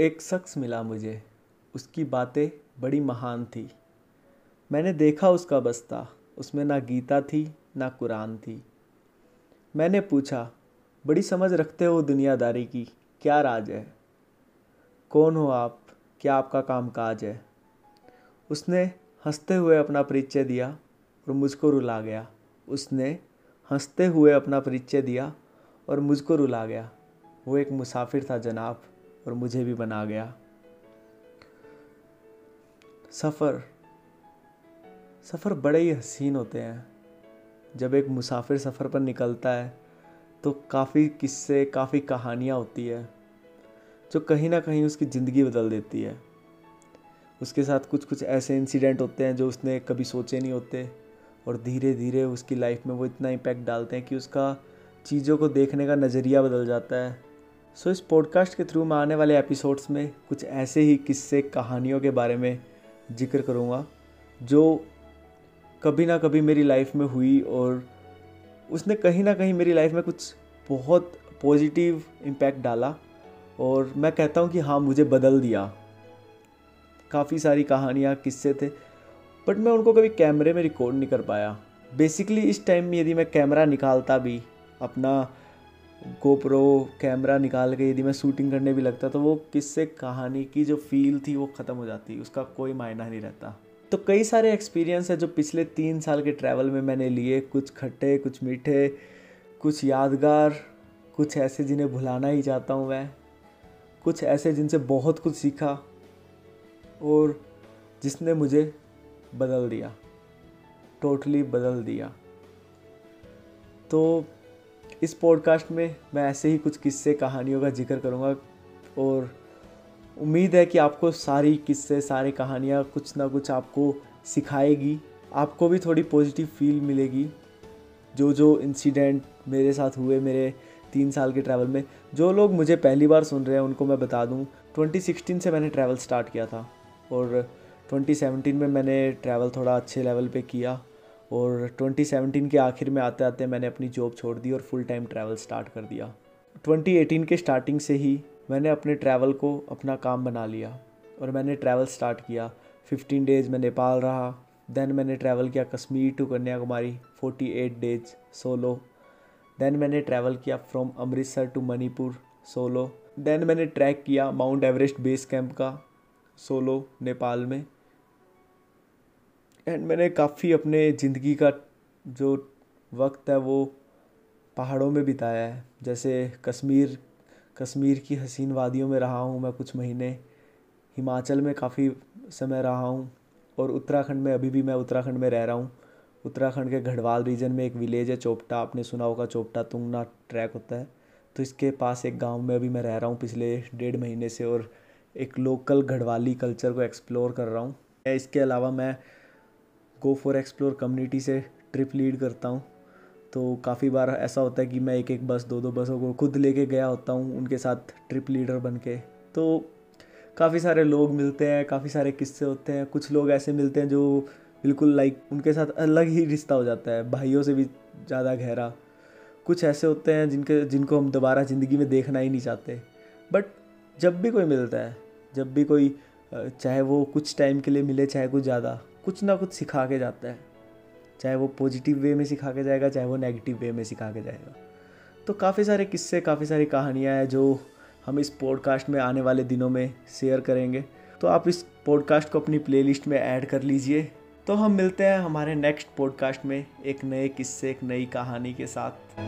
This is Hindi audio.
एक शख्स मिला मुझे। उसकी बातें बड़ी महान थी। मैंने देखा उसका बस्ता। उसमें ना गीता थी, ना कुरान थी। मैंने पूछा, बड़ी समझ रखते हो दुनियादारी की? क्या राज है? कौन हो आप? क्या आपका काम काज है? उसने हँसते हुए अपना परिचय दिया और मुझको रुला गया। उसने हँसते हुए अपना परिचय दिया और मुझको रुला गया। वो एक मुसाफिर था जनाब। और मुझे भी बना गया। सफ़र सफ़र बड़े ही हसीन होते हैं। जब एक मुसाफिर सफ़र पर निकलता है तो काफ़ी किस्से, काफ़ी कहानियाँ होती है, जो कहीं ना कहीं उसकी ज़िंदगी बदल देती है। उसके साथ कुछ कुछ ऐसे इंसिडेंट होते हैं, जो उसने कभी सोचे नहीं होते, और धीरे धीरे उसकी लाइफ में वो इतना इम्पैक्ट डालते हैं कि उसका चीज़ों को देखने का नज़रिया बदल जाता है। सो so, इस पॉडकास्ट के थ्रू मैं आने वाले एपिसोड्स में कुछ ऐसे ही किस्से कहानियों के बारे में ज़िक्र करूँगा जो कभी ना कभी मेरी लाइफ में हुई और उसने कहीं ना कहीं मेरी लाइफ में कुछ बहुत पॉजिटिव इम्पैक्ट डाला और मैं कहता हूँ कि हाँ मुझे बदल दिया। काफ़ी सारी कहानियाँ किस्से थे बट मैं उनको कभी कैमरे में रिकॉर्ड नहीं कर पाया। बेसिकली इस टाइम में यदि मैं कैमरा निकालता भी अपना गोप्रो कैमरा निकाल के यदि मैं शूटिंग करने भी लगता तो वो किससे कहानी की जो फील थी वो ख़त्म हो जाती, उसका कोई मायना नहीं रहता। तो कई सारे एक्सपीरियंस है जो पिछले तीन साल के ट्रैवल में मैंने लिए। कुछ खट्टे, कुछ मीठे, कुछ यादगार, कुछ ऐसे जिन्हें भुलाना ही चाहता हूँ मैं, कुछ ऐसे जिनसे बहुत कुछ सीखा और जिसने मुझे बदल दिया टोटली बदल दिया। तो इस पॉडकास्ट में मैं ऐसे ही कुछ किस्से, कहानियों का ज़िक्र करूँगा और उम्मीद है कि आपको सारी किस्से, सारी कहानियाँ कुछ ना कुछ आपको सिखाएगी। आपको भी थोड़ी पॉजिटिव फील मिलेगी। जो जो इंसिडेंट मेरे साथ हुए मेरे तीन साल के ट्रैवल में, जो लोग मुझे पहली बार सुन रहे हैं, उनको मैं बता दूँ। 2016 से मैंने ट्रैवल स्टार्ट किया था और 2017 में मैंने ट्रैवल थोड़ा अच्छे लेवल पे किया। और 2017 के आखिर में आते आते मैंने अपनी जॉब छोड़ दी और फुल टाइम ट्रैवल स्टार्ट कर दिया। 2018 के स्टार्टिंग से ही मैंने अपने ट्रैवल को अपना काम बना लिया और मैंने ट्रैवल स्टार्ट किया। 15 डेज़ में नेपाल रहा देन मैंने ट्रैवल किया Kashmir to Kanyakumari 48 days solo then मैंने ट्रैवल किया from Amritsar to Manipur solo then मैंने ट्रैक किया माउंट एवरेस्ट बेस कैंप का सोलो नेपाल में। एंड मैंने काफ़ी अपने ज़िंदगी का जो वक्त है वो पहाड़ों में बिताया है। जैसे कश्मीर कश्मीर की हसीन वादियों में रहा हूँ मैं कुछ महीने। हिमाचल में काफ़ी समय रहा हूँ और उत्तराखंड में अभी भी मैं उत्तराखंड में रह रहा हूँ। उत्तराखंड के गढ़वाल रीजन में एक विलेज है चोपटा, आपने सुना होगा चोपटा तुंगना ट्रैक होता है। तो इसके पास एक गाँव में अभी मैं रह रहा हूँ पिछले डेढ़ महीने से और एक लोकल गढ़वाली कल्चर को एक्सप्लोर कर रहा हूँ। इसके अलावा मैं गो फॉर एक्सप्लोर कम्युनिटी से ट्रिप लीड करता हूँ। तो काफ़ी बार ऐसा होता है कि मैं एक एक बस दो दो बसों को खुद लेके गया होता हूँ, उनके साथ ट्रिप लीडर बन के तो काफ़ी सारे लोग मिलते हैं, काफ़ी सारे किस्से होते हैं। कुछ लोग ऐसे मिलते हैं जो बिल्कुल लाइक उनके साथ अलग ही रिश्ता हो जाता है, भाइयों से भी ज़्यादा गहरा। कुछ ऐसे होते हैं जिनके, जिनको हम दोबारा ज़िंदगी में देखना ही नहीं चाहते। बट जब भी कोई मिलता है, जब भी कोई चाहे वो कुछ टाइम के लिए मिले, चाहे कुछ ज़्यादा कुछ ना कुछ सिखा के जाता है। चाहे वो पॉजिटिव वे में सिखा के जाएगा, चाहे वो नेगेटिव वे में सिखा के जाएगा। तो काफ़ी सारे किस्से, काफ़ी सारी कहानियाँ हैं जो हम इस पॉडकास्ट में आने वाले दिनों में शेयर करेंगे। तो आप इस पॉडकास्ट को अपनी प्लेलिस्ट में ऐड कर लीजिए। तो हम मिलते हैं हमारे नेक्स्ट पॉडकास्ट में एक नए किस्से, एक नई कहानी के साथ।